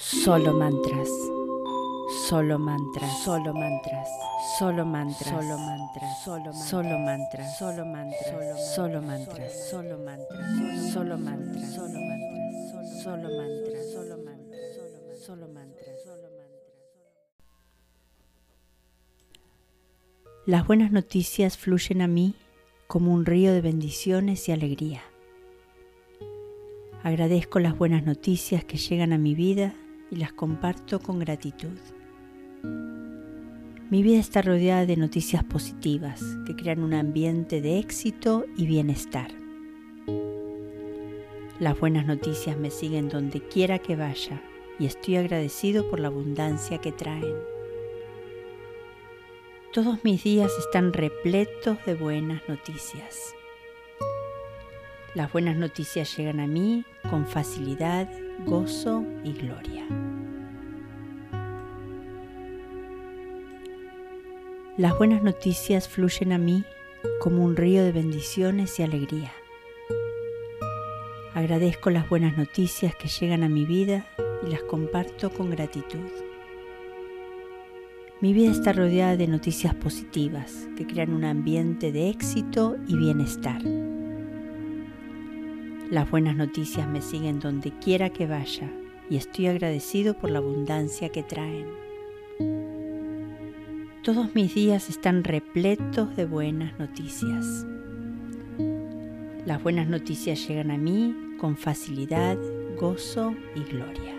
Solo mantras. Solo mantras. Solo mantras. Solo mantras. Solo mantras. Solo mantras. Solo mantras. Solo mantras. Solo mantras. Solo mantras. Solo mantras. Solo mantras. Solo mantras. Solo mantras. Solo mantras. Las buenas noticias fluyen a mí como un río de bendiciones y alegría. Agradezco las buenas noticias que llegan a mi vida y las comparto con gratitud. Mi vida está rodeada de noticias positivas que crean un ambiente de éxito y bienestar. Las buenas noticias me siguen donde quiera que vaya y estoy agradecido por la abundancia que traen. Todos mis días están repletos de buenas noticias. Las buenas noticias llegan a mí con facilidad, gozo y gloria. Las buenas noticias fluyen a mí como un río de bendiciones y alegría. Agradezco las buenas noticias que llegan a mi vida y las comparto con gratitud. Mi vida está rodeada de noticias positivas que crean un ambiente de éxito y bienestar. Las buenas noticias me siguen donde quiera que vaya y estoy agradecido por la abundancia que traen. Todos mis días están repletos de buenas noticias. Las buenas noticias llegan a mí con facilidad, gozo y gloria.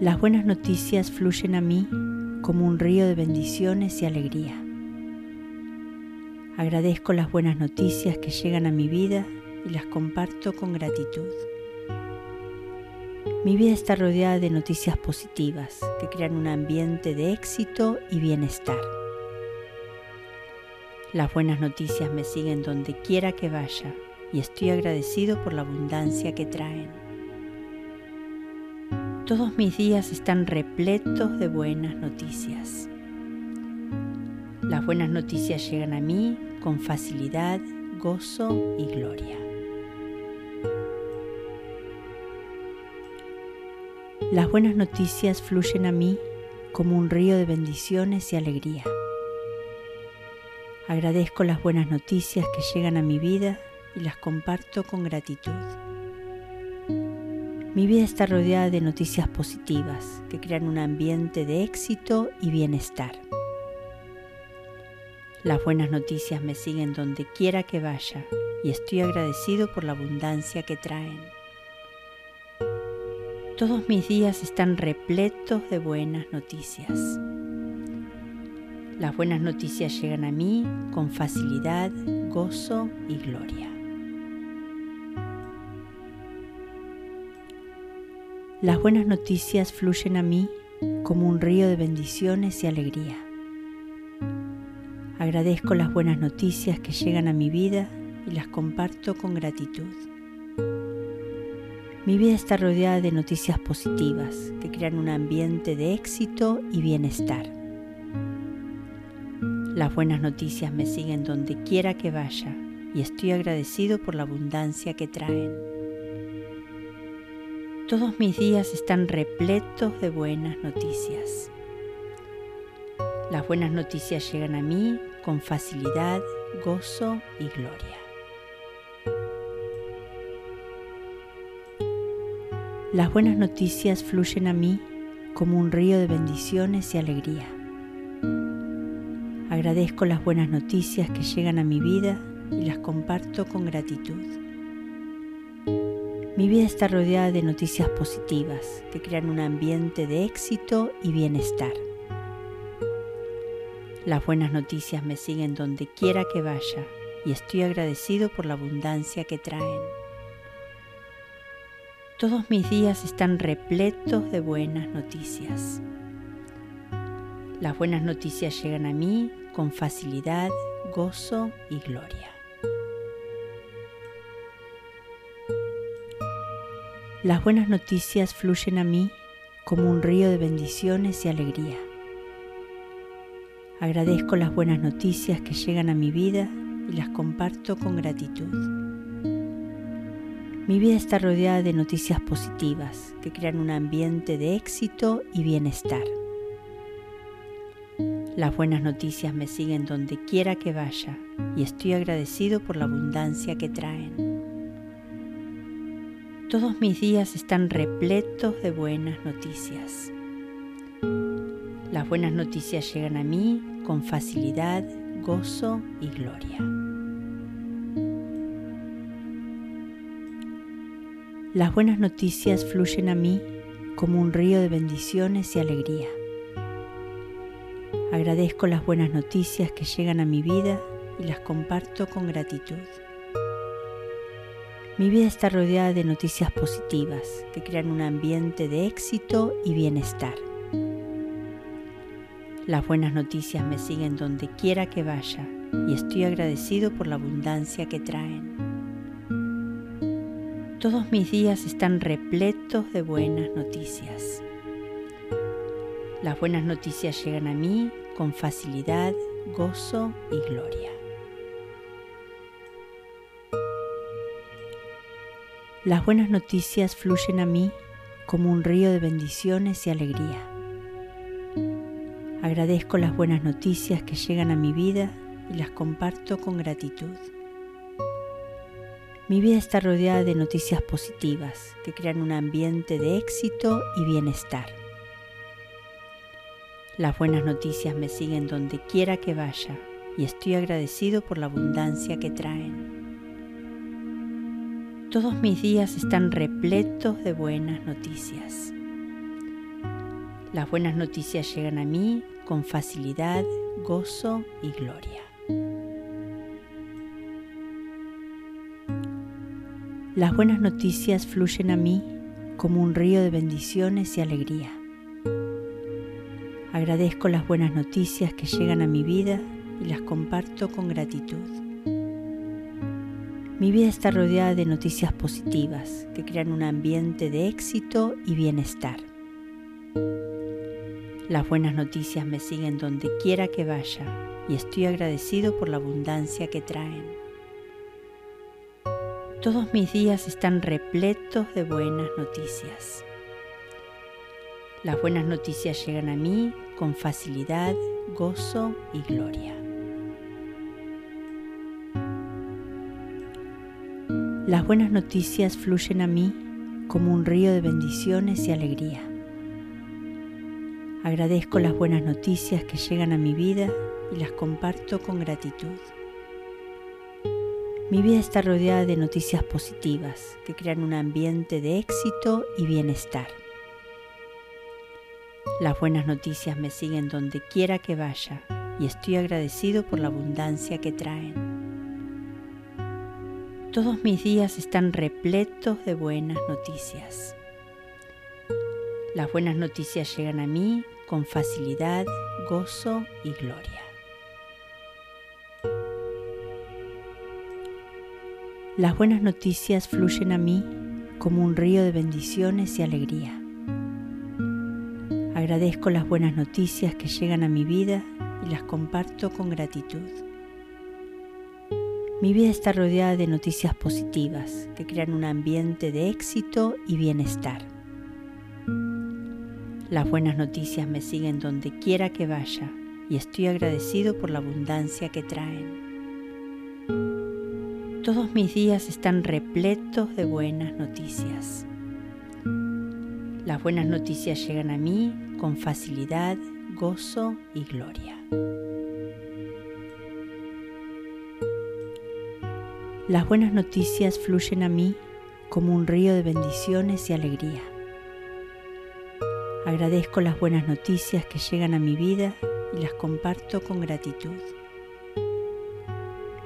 Las buenas noticias fluyen a mí como un río de bendiciones y alegría. Agradezco las buenas noticias que llegan a mi vida y las comparto con gratitud. Mi vida está rodeada de noticias positivas que crean un ambiente de éxito y bienestar. Las buenas noticias me siguen donde quiera que vaya y estoy agradecido por la abundancia que traen. Todos mis días están repletos de buenas noticias. Las buenas noticias llegan a mí con facilidad, gozo y gloria. Las buenas noticias fluyen a mí como un río de bendiciones y alegría. Agradezco las buenas noticias que llegan a mi vida y las comparto con gratitud. Mi vida está rodeada de noticias positivas que crean un ambiente de éxito y bienestar. Las buenas noticias me siguen donde quiera que vaya y estoy agradecido por la abundancia que traen. Todos mis días están repletos de buenas noticias. Las buenas noticias llegan a mí con facilidad, gozo y gloria. Las buenas noticias fluyen a mí como un río de bendiciones y alegría. Agradezco las buenas noticias que llegan a mi vida y las comparto con gratitud. Mi vida está rodeada de noticias positivas que crean un ambiente de éxito y bienestar. Las buenas noticias me siguen donde quiera que vaya y estoy agradecido por la abundancia que traen. Todos mis días están repletos de buenas noticias. Las buenas noticias llegan a mí con facilidad, gozo y gloria. Las buenas noticias fluyen a mí como un río de bendiciones y alegría. Agradezco las buenas noticias que llegan a mi vida y las comparto con gratitud. Mi vida está rodeada de noticias positivas que crean un ambiente de éxito y bienestar. Las buenas noticias me siguen donde quiera que vaya y estoy agradecido por la abundancia que traen. Todos mis días están repletos de buenas noticias. Las buenas noticias llegan a mí con facilidad, gozo y gloria. Las buenas noticias fluyen a mí como un río de bendiciones y alegría. Agradezco las buenas noticias que llegan a mi vida y las comparto con gratitud. Mi vida está rodeada de noticias positivas que crean un ambiente de éxito y bienestar. Las buenas noticias me siguen donde quiera que vaya y estoy agradecido por la abundancia que traen. Todos mis días están repletos de buenas noticias. Las buenas noticias llegan a mí con facilidad, gozo y gloria. Las buenas noticias fluyen a mí como un río de bendiciones y alegría. Agradezco las buenas noticias que llegan a mi vida y las comparto con gratitud. Mi vida está rodeada de noticias positivas que crean un ambiente de éxito y bienestar. Las buenas noticias me siguen donde quiera que vaya y estoy agradecido por la abundancia que traen. Todos mis días están repletos de buenas noticias. Las buenas noticias llegan a mí con facilidad, gozo y gloria. Las buenas noticias fluyen a mí como un río de bendiciones y alegría. Agradezco las buenas noticias que llegan a mi vida y las comparto con gratitud. Mi vida está rodeada de noticias positivas que crean un ambiente de éxito y bienestar. Las buenas noticias me siguen donde quiera que vaya y estoy agradecido por la abundancia que traen. Todos mis días están repletos de buenas noticias. Las buenas noticias llegan a mí con facilidad, gozo y gloria. Las buenas noticias fluyen a mí como un río de bendiciones y alegría. Agradezco las buenas noticias que llegan a mi vida y las comparto con gratitud. Mi vida está rodeada de noticias positivas que crean un ambiente de éxito y bienestar. Las buenas noticias me siguen donde quiera que vaya y estoy agradecido por la abundancia que traen. Todos mis días están repletos de buenas noticias. Las buenas noticias llegan a mí con facilidad, gozo y gloria. Las buenas noticias fluyen a mí como un río de bendiciones y alegría. Agradezco las buenas noticias que llegan a mi vida y las comparto con gratitud. Mi vida está rodeada de noticias positivas que crean un ambiente de éxito y bienestar. Las buenas noticias me siguen donde quiera que vaya y estoy agradecido por la abundancia que traen. Todos mis días están repletos de buenas noticias. Las buenas noticias llegan a mí con facilidad, gozo y gloria. Las buenas noticias fluyen a mí como un río de bendiciones y alegría. Agradezco las buenas noticias que llegan a mi vida y las comparto con gratitud. Mi vida está rodeada de noticias positivas que crean un ambiente de éxito y bienestar. Las buenas noticias me siguen donde quiera que vaya y estoy agradecido por la abundancia que traen. Todos mis días están repletos de buenas noticias. Las buenas noticias llegan a mí con facilidad, gozo y gloria. Las buenas noticias fluyen a mí como un río de bendiciones y alegría. Agradezco las buenas noticias que llegan a mi vida y las comparto con gratitud.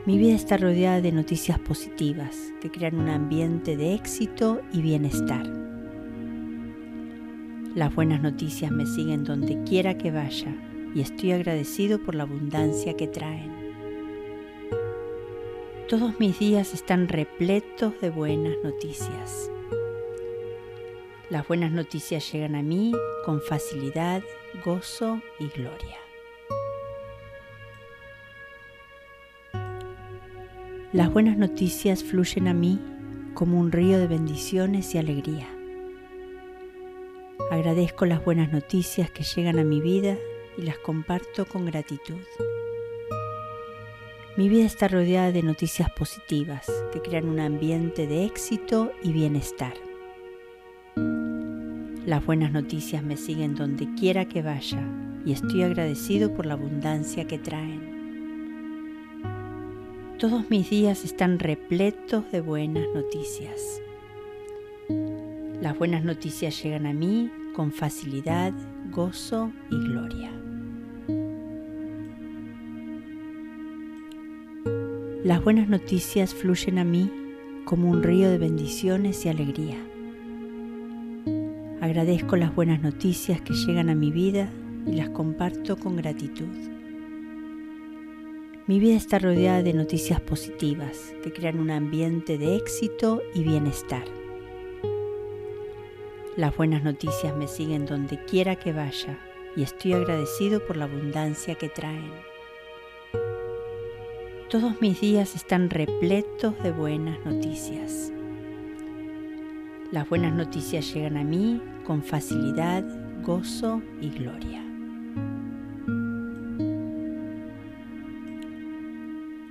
Mi vida está rodeada de noticias positivas que crean un ambiente de éxito y bienestar. Las buenas noticias me siguen donde quiera que vaya y estoy agradecido por la abundancia que traen. Todos mis días están repletos de buenas noticias. Las buenas noticias llegan a mí con facilidad, gozo y gloria. Las buenas noticias fluyen a mí como un río de bendiciones y alegría. Agradezco las buenas noticias que llegan a mi vida y las comparto con gratitud. Mi vida está rodeada de noticias positivas que crean un ambiente de éxito y bienestar. Las buenas noticias me siguen donde quiera que vaya y estoy agradecido por la abundancia que traen. Todos mis días están repletos de buenas noticias. Las buenas noticias llegan a mí con facilidad, gozo y gloria. Las buenas noticias fluyen a mí como un río de bendiciones y alegría. Agradezco las buenas noticias que llegan a mi vida y las comparto con gratitud. Mi vida está rodeada de noticias positivas que crean un ambiente de éxito y bienestar. Las buenas noticias me siguen donde quiera que vaya y estoy agradecido por la abundancia que traen. Todos mis días están repletos de buenas noticias. Las buenas noticias llegan a mí con facilidad, gozo y gloria.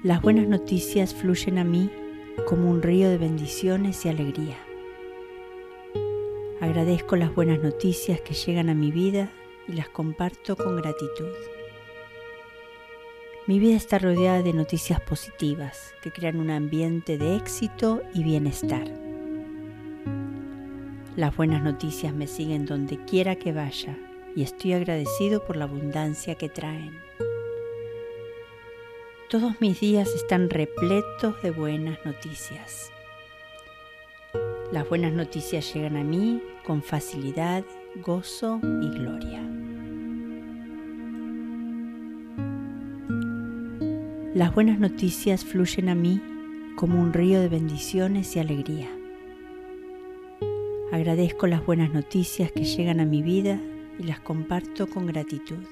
Las buenas noticias fluyen a mí como un río de bendiciones y alegría. Agradezco las buenas noticias que llegan a mi vida y las comparto con gratitud. Mi vida está rodeada de noticias positivas que crean un ambiente de éxito y bienestar. Las buenas noticias me siguen donde quiera que vaya y estoy agradecido por la abundancia que traen. Todos mis días están repletos de buenas noticias. Las buenas noticias llegan a mí con facilidad, gozo y gloria. Las buenas noticias fluyen a mí como un río de bendiciones y alegría. Agradezco las buenas noticias que llegan a mi vida y las comparto con gratitud.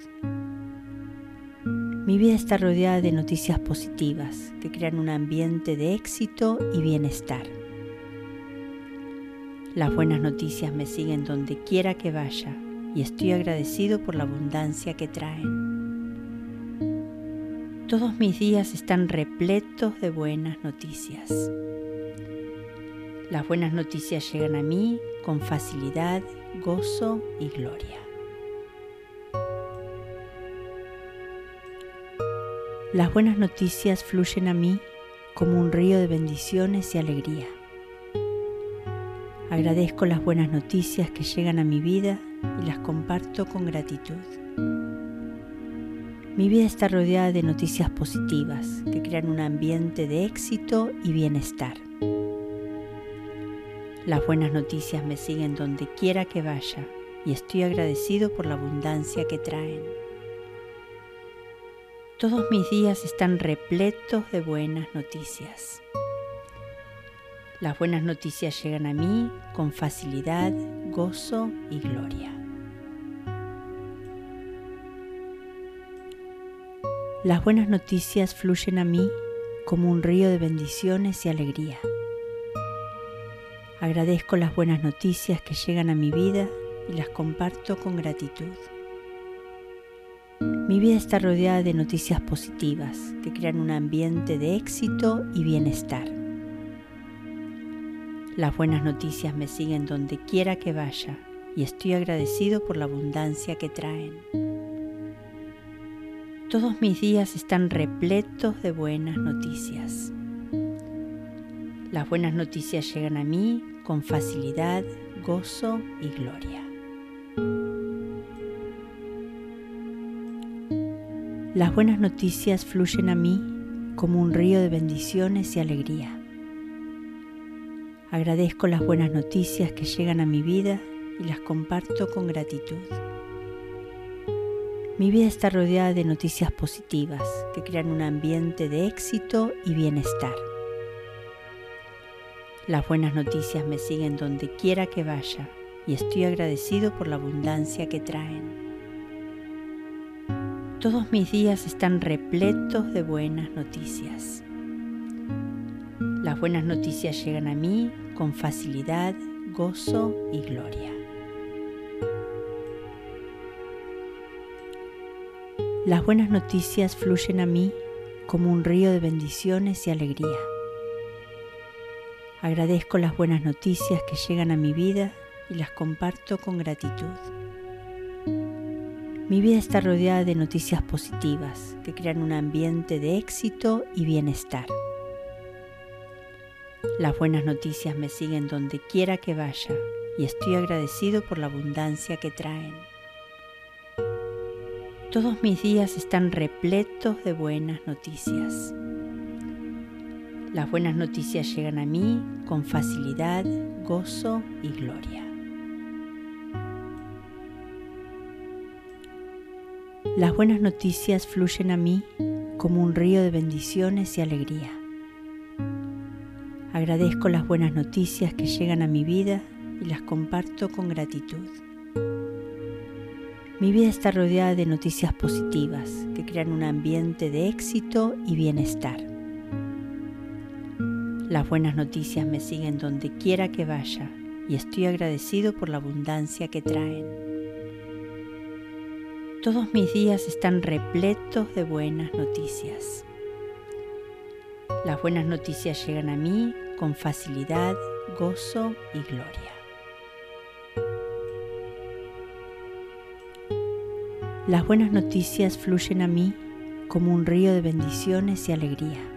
Mi vida está rodeada de noticias positivas que crean un ambiente de éxito y bienestar. Las buenas noticias me siguen donde quiera que vaya y estoy agradecido por la abundancia que traen. Todos mis días están repletos de buenas noticias. Las buenas noticias llegan a mí con facilidad, gozo y gloria. Las buenas noticias fluyen a mí como un río de bendiciones y alegría. Agradezco las buenas noticias que llegan a mi vida y las comparto con gratitud. Mi vida está rodeada de noticias positivas que crean un ambiente de éxito y bienestar. Las buenas noticias me siguen donde quiera que vaya y estoy agradecido por la abundancia que traen. Todos mis días están repletos de buenas noticias. Las buenas noticias llegan a mí con facilidad, gozo y gloria. Las buenas noticias fluyen a mí como un río de bendiciones y alegría. Agradezco las buenas noticias que llegan a mi vida y las comparto con gratitud. Mi vida está rodeada de noticias positivas que crean un ambiente de éxito y bienestar. Las buenas noticias me siguen donde quiera que vaya y estoy agradecido por la abundancia que traen. Todos mis días están repletos de buenas noticias. Las buenas noticias llegan a mí con facilidad, gozo y gloria. Las buenas noticias fluyen a mí como un río de bendiciones y alegría. Agradezco las buenas noticias que llegan a mi vida y las comparto con gratitud. Mi vida está rodeada de noticias positivas que crean un ambiente de éxito y bienestar. Las buenas noticias me siguen donde quiera que vaya y estoy agradecido por la abundancia que traen. Todos mis días están repletos de buenas noticias. Las buenas noticias llegan a mí con facilidad, gozo y gloria. Las buenas noticias fluyen a mí como un río de bendiciones y alegría. Agradezco las buenas noticias que llegan a mi vida y las comparto con gratitud. Mi vida está rodeada de noticias positivas que crean un ambiente de éxito y bienestar. Las buenas noticias me siguen donde quiera que vaya y estoy agradecido por la abundancia que traen. Todos mis días están repletos de buenas noticias. Las buenas noticias llegan a mí con facilidad, gozo y gloria. Las buenas noticias fluyen a mí como un río de bendiciones y alegría. Agradezco las buenas noticias que llegan a mi vida y las comparto con gratitud. Mi vida está rodeada de noticias positivas que crean un ambiente de éxito y bienestar. Las buenas noticias me siguen donde quiera que vaya y estoy agradecido por la abundancia que traen. Todos mis días están repletos de buenas noticias. Las buenas noticias llegan a mí con facilidad, gozo y gloria. Las buenas noticias fluyen a mí como un río de bendiciones y alegría.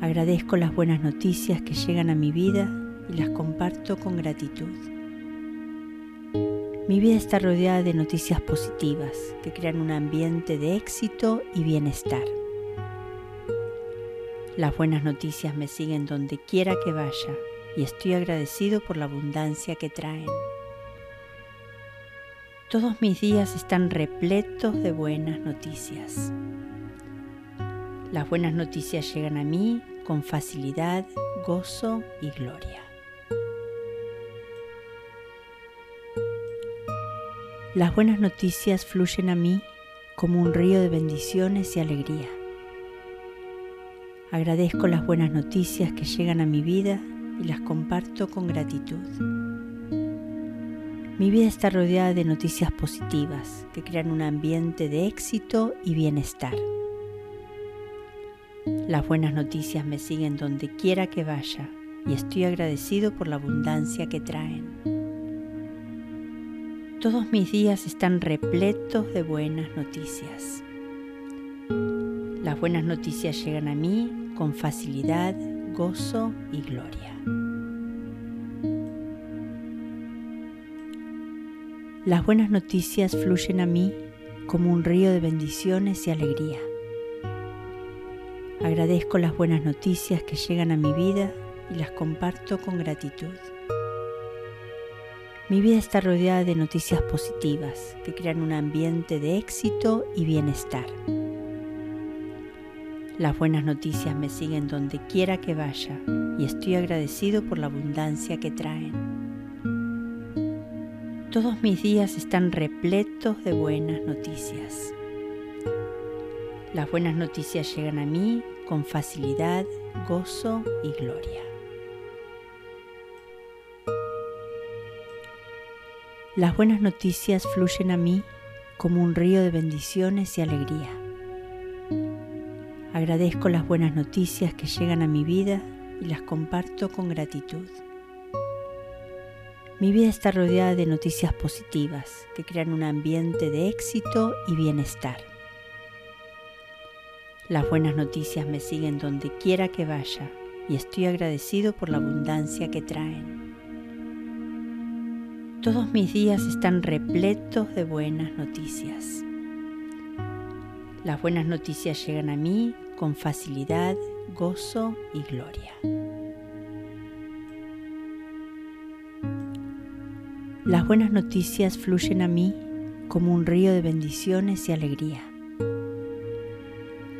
Agradezco las buenas noticias que llegan a mi vida y las comparto con gratitud. Mi vida está rodeada de noticias positivas que crean un ambiente de éxito y bienestar. Las buenas noticias me siguen donde quiera que vaya y estoy agradecido por la abundancia que traen. Todos mis días están repletos de buenas noticias. Las buenas noticias llegan a mí con facilidad, gozo y gloria. Las buenas noticias fluyen a mí como un río de bendiciones y alegría. Agradezco las buenas noticias que llegan a mi vida y las comparto con gratitud. Mi vida está rodeada de noticias positivas que crean un ambiente de éxito y bienestar. Las buenas noticias me siguen donde quiera que vaya y estoy agradecido por la abundancia que traen. Todos mis días están repletos de buenas noticias. Las buenas noticias llegan a mí con facilidad, gozo y gloria. Las buenas noticias fluyen a mí como un río de bendiciones y alegría. Agradezco las buenas noticias que llegan a mi vida y las comparto con gratitud. Mi vida está rodeada de noticias positivas que crean un ambiente de éxito y bienestar. Las buenas noticias me siguen donde quiera que vaya y estoy agradecido por la abundancia que traen. Todos mis días están repletos de buenas noticias. Las buenas noticias llegan a mí con facilidad, gozo y gloria. Las buenas noticias fluyen a mí como un río de bendiciones y alegría. Agradezco las buenas noticias que llegan a mi vida y las comparto con gratitud. Mi vida está rodeada de noticias positivas que crean un ambiente de éxito y bienestar. Las buenas noticias me siguen donde quiera que vaya y estoy agradecido por la abundancia que traen. Todos mis días están repletos de buenas noticias. Las buenas noticias llegan a mí con facilidad, gozo y gloria. Las buenas noticias fluyen a mí como un río de bendiciones y alegría.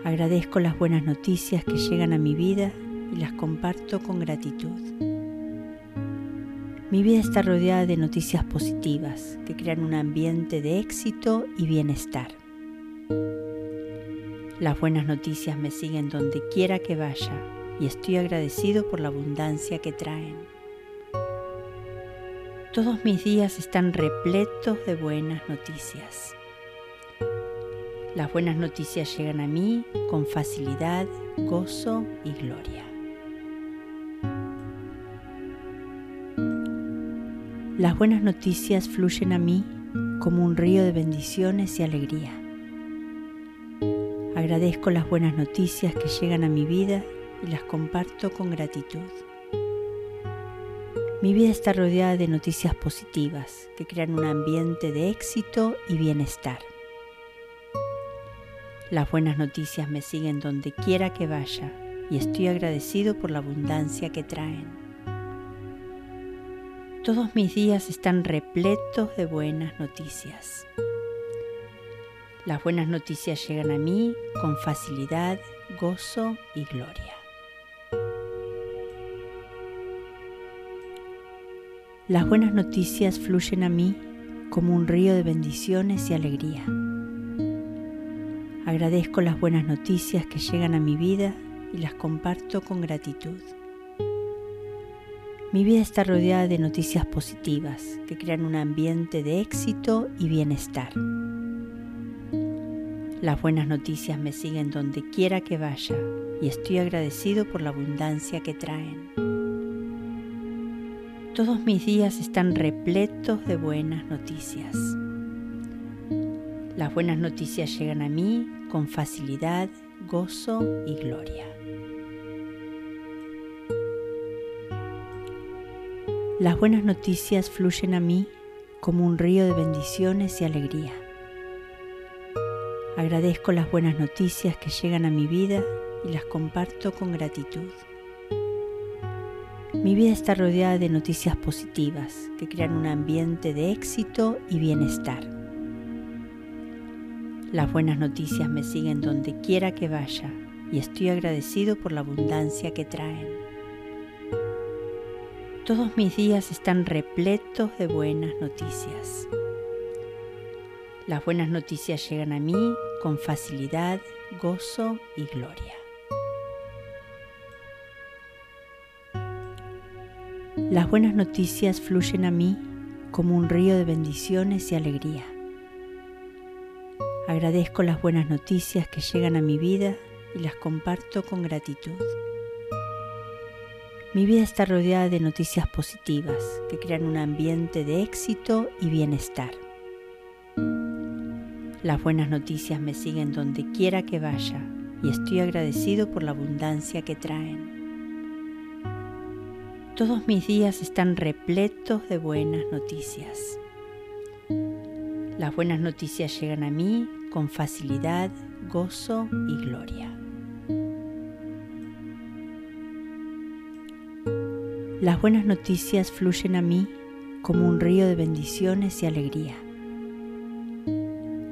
Agradezco las buenas noticias que llegan a mi vida y las comparto con gratitud. Mi vida está rodeada de noticias positivas que crean un ambiente de éxito y bienestar. Las buenas noticias me siguen donde quiera que vaya y estoy agradecido por la abundancia que traen. Todos mis días están repletos de buenas noticias. Las buenas noticias llegan a mí con facilidad, gozo y gloria. Las buenas noticias fluyen a mí como un río de bendiciones y alegría. Agradezco las buenas noticias que llegan a mi vida y las comparto con gratitud. Mi vida está rodeada de noticias positivas que crean un ambiente de éxito y bienestar. Las buenas noticias me siguen donde quiera que vaya y estoy agradecido por la abundancia que traen. Todos mis días están repletos de buenas noticias. Las buenas noticias llegan a mí con facilidad, gozo y gloria. Las buenas noticias fluyen a mí como un río de bendiciones y alegría. Agradezco las buenas noticias que llegan a mi vida y las comparto con gratitud. Mi vida está rodeada de noticias positivas que crean un ambiente de éxito y bienestar. Las buenas noticias me siguen donde quiera que vaya y estoy agradecido por la abundancia que traen. Todos mis días están repletos de buenas noticias. Las buenas noticias llegan a mí con facilidad, gozo y gloria. Las buenas noticias fluyen a mí como un río de bendiciones y alegría. Agradezco las buenas noticias que llegan a mi vida y las comparto con gratitud. Mi vida está rodeada de noticias positivas que crean un ambiente de éxito y bienestar. Las buenas noticias me siguen donde quiera que vaya y estoy agradecido por la abundancia que traen. Todos mis días están repletos de buenas noticias. Las buenas noticias llegan a mí con facilidad, gozo y gloria. Las buenas noticias fluyen a mí como un río de bendiciones y alegría. Agradezco las buenas noticias que llegan a mi vida y las comparto con gratitud. Mi vida está rodeada de noticias positivas que crean un ambiente de éxito y bienestar. Las buenas noticias me siguen donde quiera que vaya y estoy agradecido por la abundancia que traen. Todos mis días están repletos de buenas noticias. Las buenas noticias llegan a mí con facilidad, gozo y gloria. Las buenas noticias fluyen a mí como un río de bendiciones y alegría.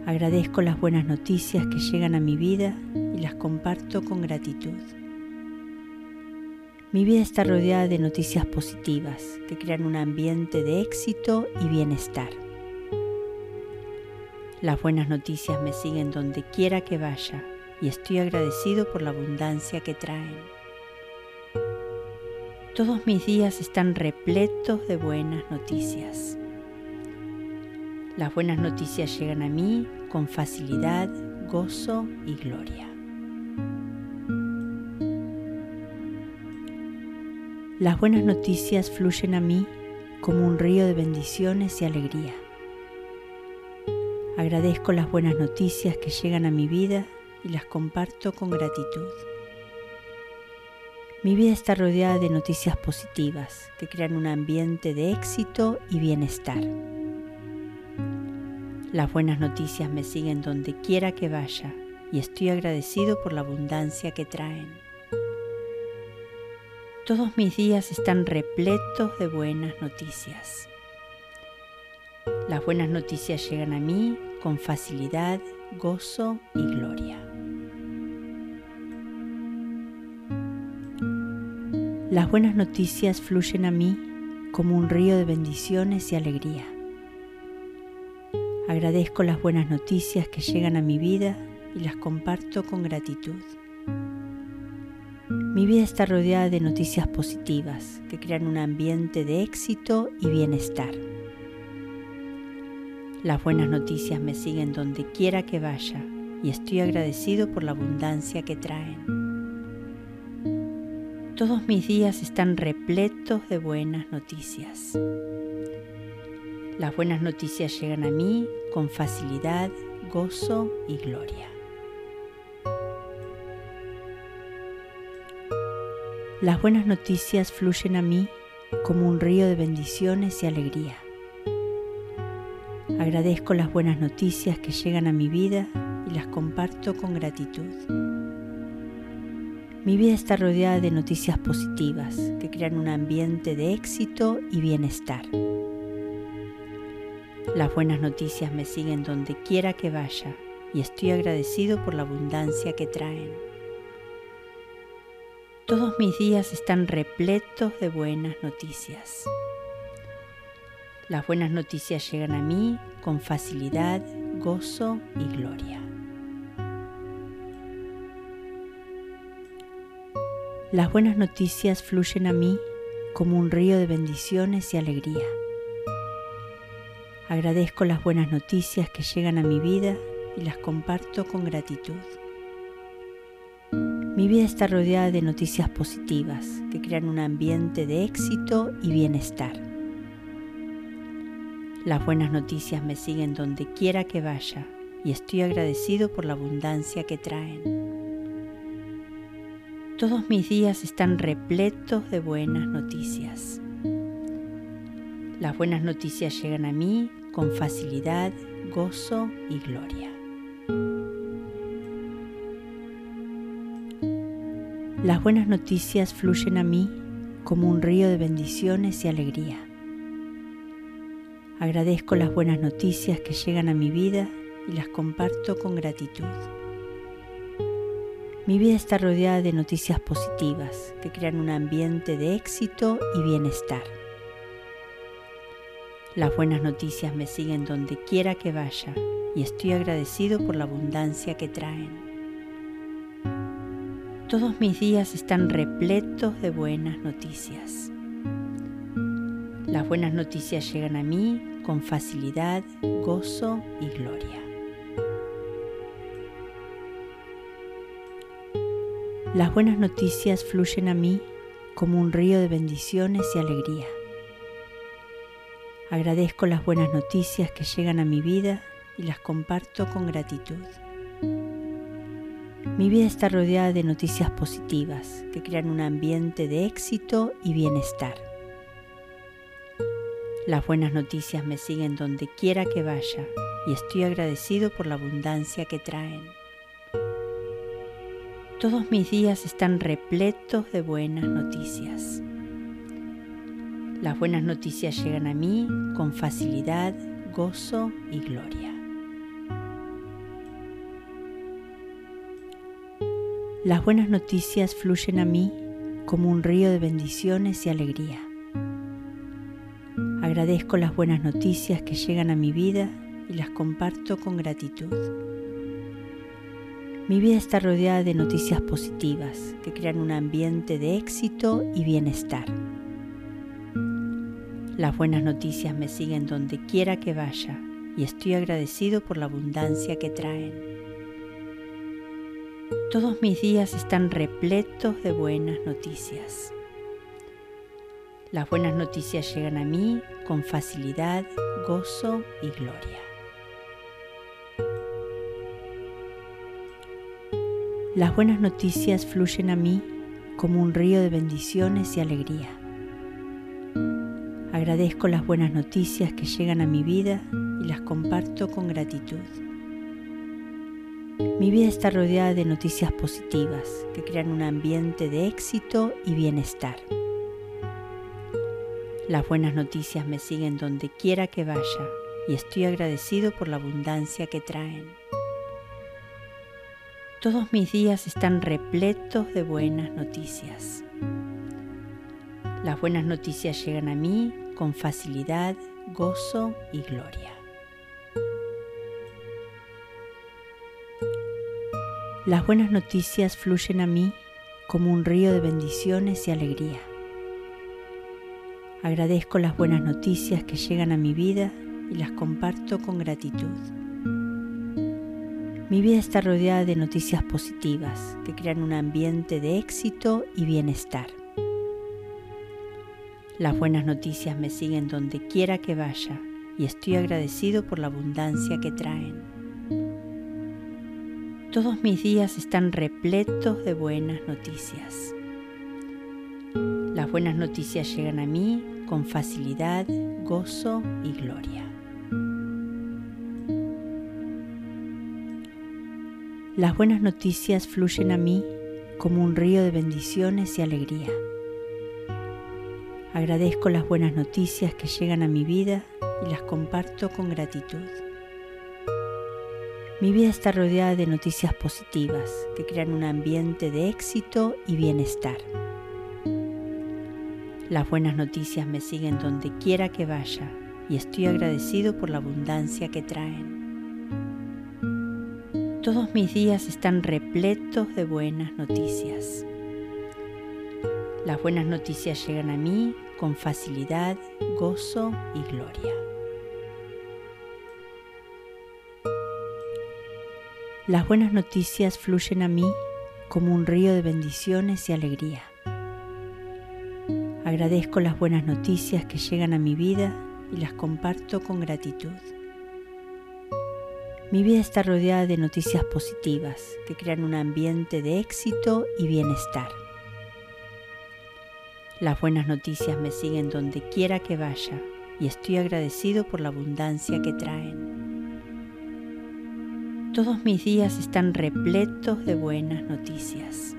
Agradezco las buenas noticias que llegan a mi vida y las comparto con gratitud. Mi vida está rodeada de noticias positivas que crean un ambiente de éxito y bienestar. Las buenas noticias me siguen donde quiera que vaya y estoy agradecido por la abundancia que traen. Todos mis días están repletos de buenas noticias. Las buenas noticias llegan a mí con facilidad, gozo y gloria. Las buenas noticias fluyen a mí como un río de bendiciones y alegría. Agradezco las buenas noticias que llegan a mi vida y las comparto con gratitud. Mi vida está rodeada de noticias positivas que crean un ambiente de éxito y bienestar. Las buenas noticias me siguen donde quiera que vaya y estoy agradecido por la abundancia que traen. Todos mis días están repletos de buenas noticias. Las buenas noticias llegan a mí con facilidad, gozo y gloria. Las buenas noticias fluyen a mí como un río de bendiciones y alegría. Agradezco las buenas noticias que llegan a mi vida y las comparto con gratitud. Mi vida está rodeada de noticias positivas que crean un ambiente de éxito y bienestar. Las buenas noticias me siguen donde quiera que vaya y estoy agradecido por la abundancia que traen. Todos mis días están repletos de buenas noticias. Las buenas noticias llegan a mí con facilidad, gozo y gloria. Las buenas noticias fluyen a mí como un río de bendiciones y alegría. Agradezco las buenas noticias que llegan a mi vida y las comparto con gratitud. Mi vida está rodeada de noticias positivas que crean un ambiente de éxito y bienestar. Las buenas noticias me siguen donde quiera que vaya y estoy agradecido por la abundancia que traen. Todos mis días están repletos de buenas noticias. Las buenas noticias llegan a mí con facilidad, gozo y gloria. Las buenas noticias fluyen a mí como un río de bendiciones y alegría. Agradezco las buenas noticias que llegan a mi vida y las comparto con gratitud. Mi vida está rodeada de noticias positivas que crean un ambiente de éxito y bienestar. Las buenas noticias me siguen donde quiera que vaya y estoy agradecido por la abundancia que traen. Todos mis días están repletos de buenas noticias. Las buenas noticias llegan a mí con facilidad, gozo y gloria. Las buenas noticias fluyen a mí como un río de bendiciones y alegría. Agradezco las buenas noticias que llegan a mi vida y las comparto con gratitud. Mi vida está rodeada de noticias positivas que crean un ambiente de éxito y bienestar. Las buenas noticias me siguen donde quiera que vaya y estoy agradecido por la abundancia que traen. Todos mis días están repletos de buenas noticias. Las buenas noticias llegan a mí con facilidad, gozo y gloria. Las buenas noticias fluyen a mí como un río de bendiciones y alegría. Agradezco las buenas noticias que llegan a mi vida y las comparto con gratitud. Mi vida está rodeada de noticias positivas que crean un ambiente de éxito y bienestar. Las buenas noticias me siguen donde quiera que vaya y estoy agradecido por la abundancia que traen. Todos mis días están repletos de buenas noticias. Las buenas noticias llegan a mí con facilidad, gozo y gloria. Las buenas noticias fluyen a mí como un río de bendiciones y alegría. Agradezco las buenas noticias que llegan a mi vida y las comparto con gratitud. Mi vida está rodeada de noticias positivas que crean un ambiente de éxito y bienestar. Las buenas noticias me siguen donde quiera que vaya y estoy agradecido por la abundancia que traen. Todos mis días están repletos de buenas noticias. Las buenas noticias llegan a mí con facilidad, gozo y gloria. Las buenas noticias fluyen a mí como un río de bendiciones y alegría. Agradezco las buenas noticias que llegan a mi vida y las comparto con gratitud. Mi vida está rodeada de noticias positivas que crean un ambiente de éxito y bienestar. Las buenas noticias me siguen donde quiera que vaya y estoy agradecido por la abundancia que traen. Todos mis días están repletos de buenas noticias. Las buenas noticias llegan a mí con facilidad, gozo y gloria. Las buenas noticias fluyen a mí como un río de bendiciones y alegría. Agradezco las buenas noticias que llegan a mi vida y las comparto con gratitud. Mi vida está rodeada de noticias positivas que crean un ambiente de éxito y bienestar. Las buenas noticias me siguen donde quiera que vaya y estoy agradecido por la abundancia que traen. Todos mis días están repletos de buenas noticias. Las buenas noticias llegan a mí con facilidad, gozo y gloria. Las buenas noticias fluyen a mí como un río de bendiciones y alegría. Agradezco las buenas noticias que llegan a mi vida y las comparto con gratitud. Mi vida está rodeada de noticias positivas que crean un ambiente de éxito y bienestar. Las buenas noticias me siguen donde quiera que vaya y estoy agradecido por la abundancia que traen. Todos mis días están repletos de buenas noticias. Las buenas noticias llegan a mí con facilidad, gozo y gloria. Las buenas noticias fluyen a mí como un río de bendiciones y alegría. Agradezco las buenas noticias que llegan a mi vida y las comparto con gratitud. Mi vida está rodeada de noticias positivas que crean un ambiente de éxito y bienestar. Las buenas noticias me siguen donde quiera que vaya y estoy agradecido por la abundancia que traen. Todos mis días están repletos de buenas noticias.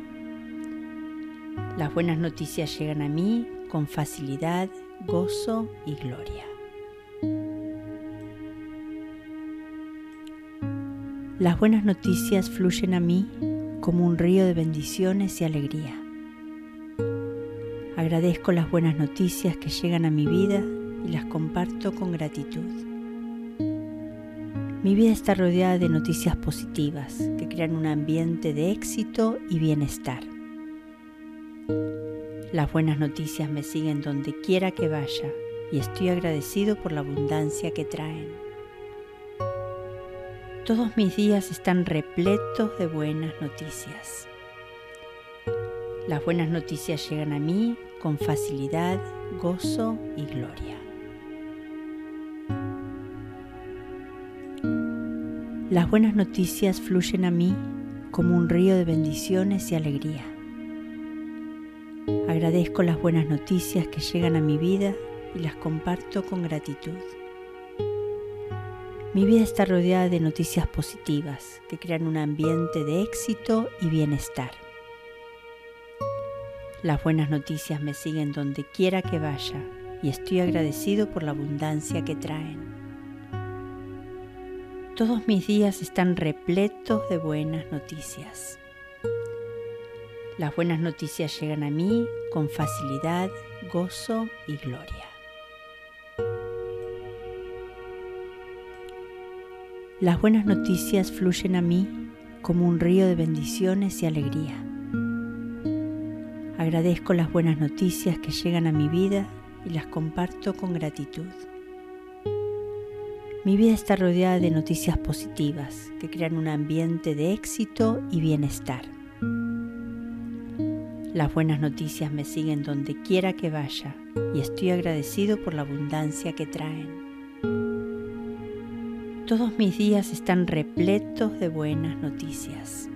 Las buenas noticias llegan a mí con facilidad, gozo y gloria. Las buenas noticias fluyen a mí como un río de bendiciones y alegría. Agradezco las buenas noticias que llegan a mi vida y las comparto con gratitud. Mi vida está rodeada de noticias positivas que crean un ambiente de éxito y bienestar. Las buenas noticias me siguen donde quiera que vaya y estoy agradecido por la abundancia que traen. Todos mis días están repletos de buenas noticias. Las buenas noticias llegan a mí con facilidad, gozo y gloria. Las buenas noticias fluyen a mí como un río de bendiciones y alegría. Agradezco las buenas noticias que llegan a mi vida y las comparto con gratitud. Mi vida está rodeada de noticias positivas que crean un ambiente de éxito y bienestar. Las buenas noticias me siguen donde quiera que vaya y estoy agradecido por la abundancia que traen. Todos mis días están repletos de buenas noticias. Las buenas noticias llegan a mí con facilidad, gozo y gloria. Las buenas noticias fluyen a mí como un río de bendiciones y alegría. Agradezco las buenas noticias que llegan a mi vida y las comparto con gratitud. Mi vida está rodeada de noticias positivas que crean un ambiente de éxito y bienestar. Las buenas noticias me siguen donde quiera que vaya y estoy agradecido por la abundancia que traen. Todos mis días están repletos de buenas noticias.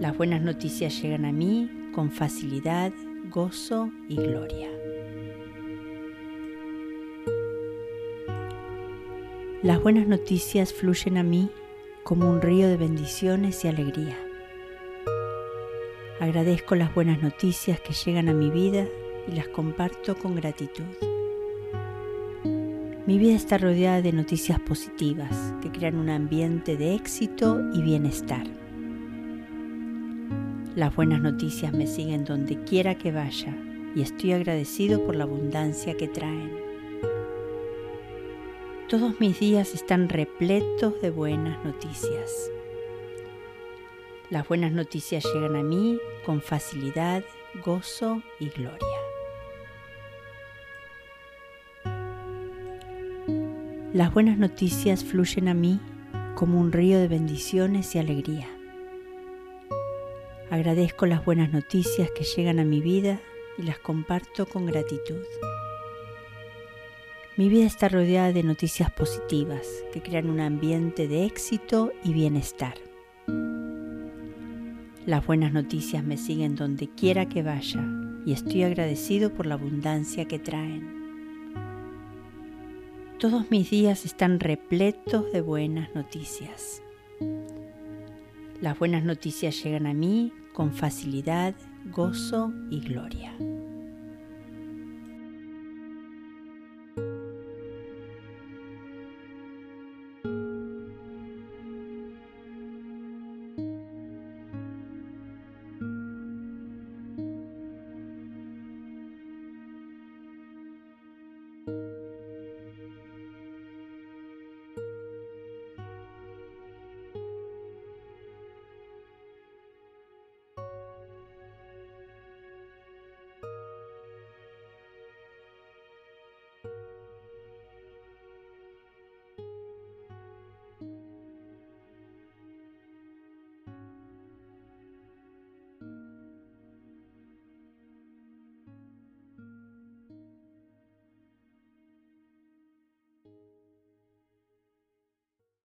Las buenas noticias llegan a mí con facilidad, gozo y gloria. Las buenas noticias fluyen a mí como un río de bendiciones y alegría. Agradezco las buenas noticias que llegan a mi vida y las comparto con gratitud. Mi vida está rodeada de noticias positivas que crean un ambiente de éxito y bienestar. Las buenas noticias me siguen donde quiera que vaya y estoy agradecido por la abundancia que traen. Todos mis días están repletos de buenas noticias. Las buenas noticias llegan a mí con facilidad, gozo y gloria. Las buenas noticias fluyen a mí como un río de bendiciones y alegría. Agradezco las buenas noticias que llegan a mi vida y las comparto con gratitud. Mi vida está rodeada de noticias positivas que crean un ambiente de éxito y bienestar. Las buenas noticias me siguen donde quiera que vaya y estoy agradecido por la abundancia que traen. Todos mis días están repletos de buenas noticias. Las buenas noticias llegan a mí con facilidad, gozo y gloria.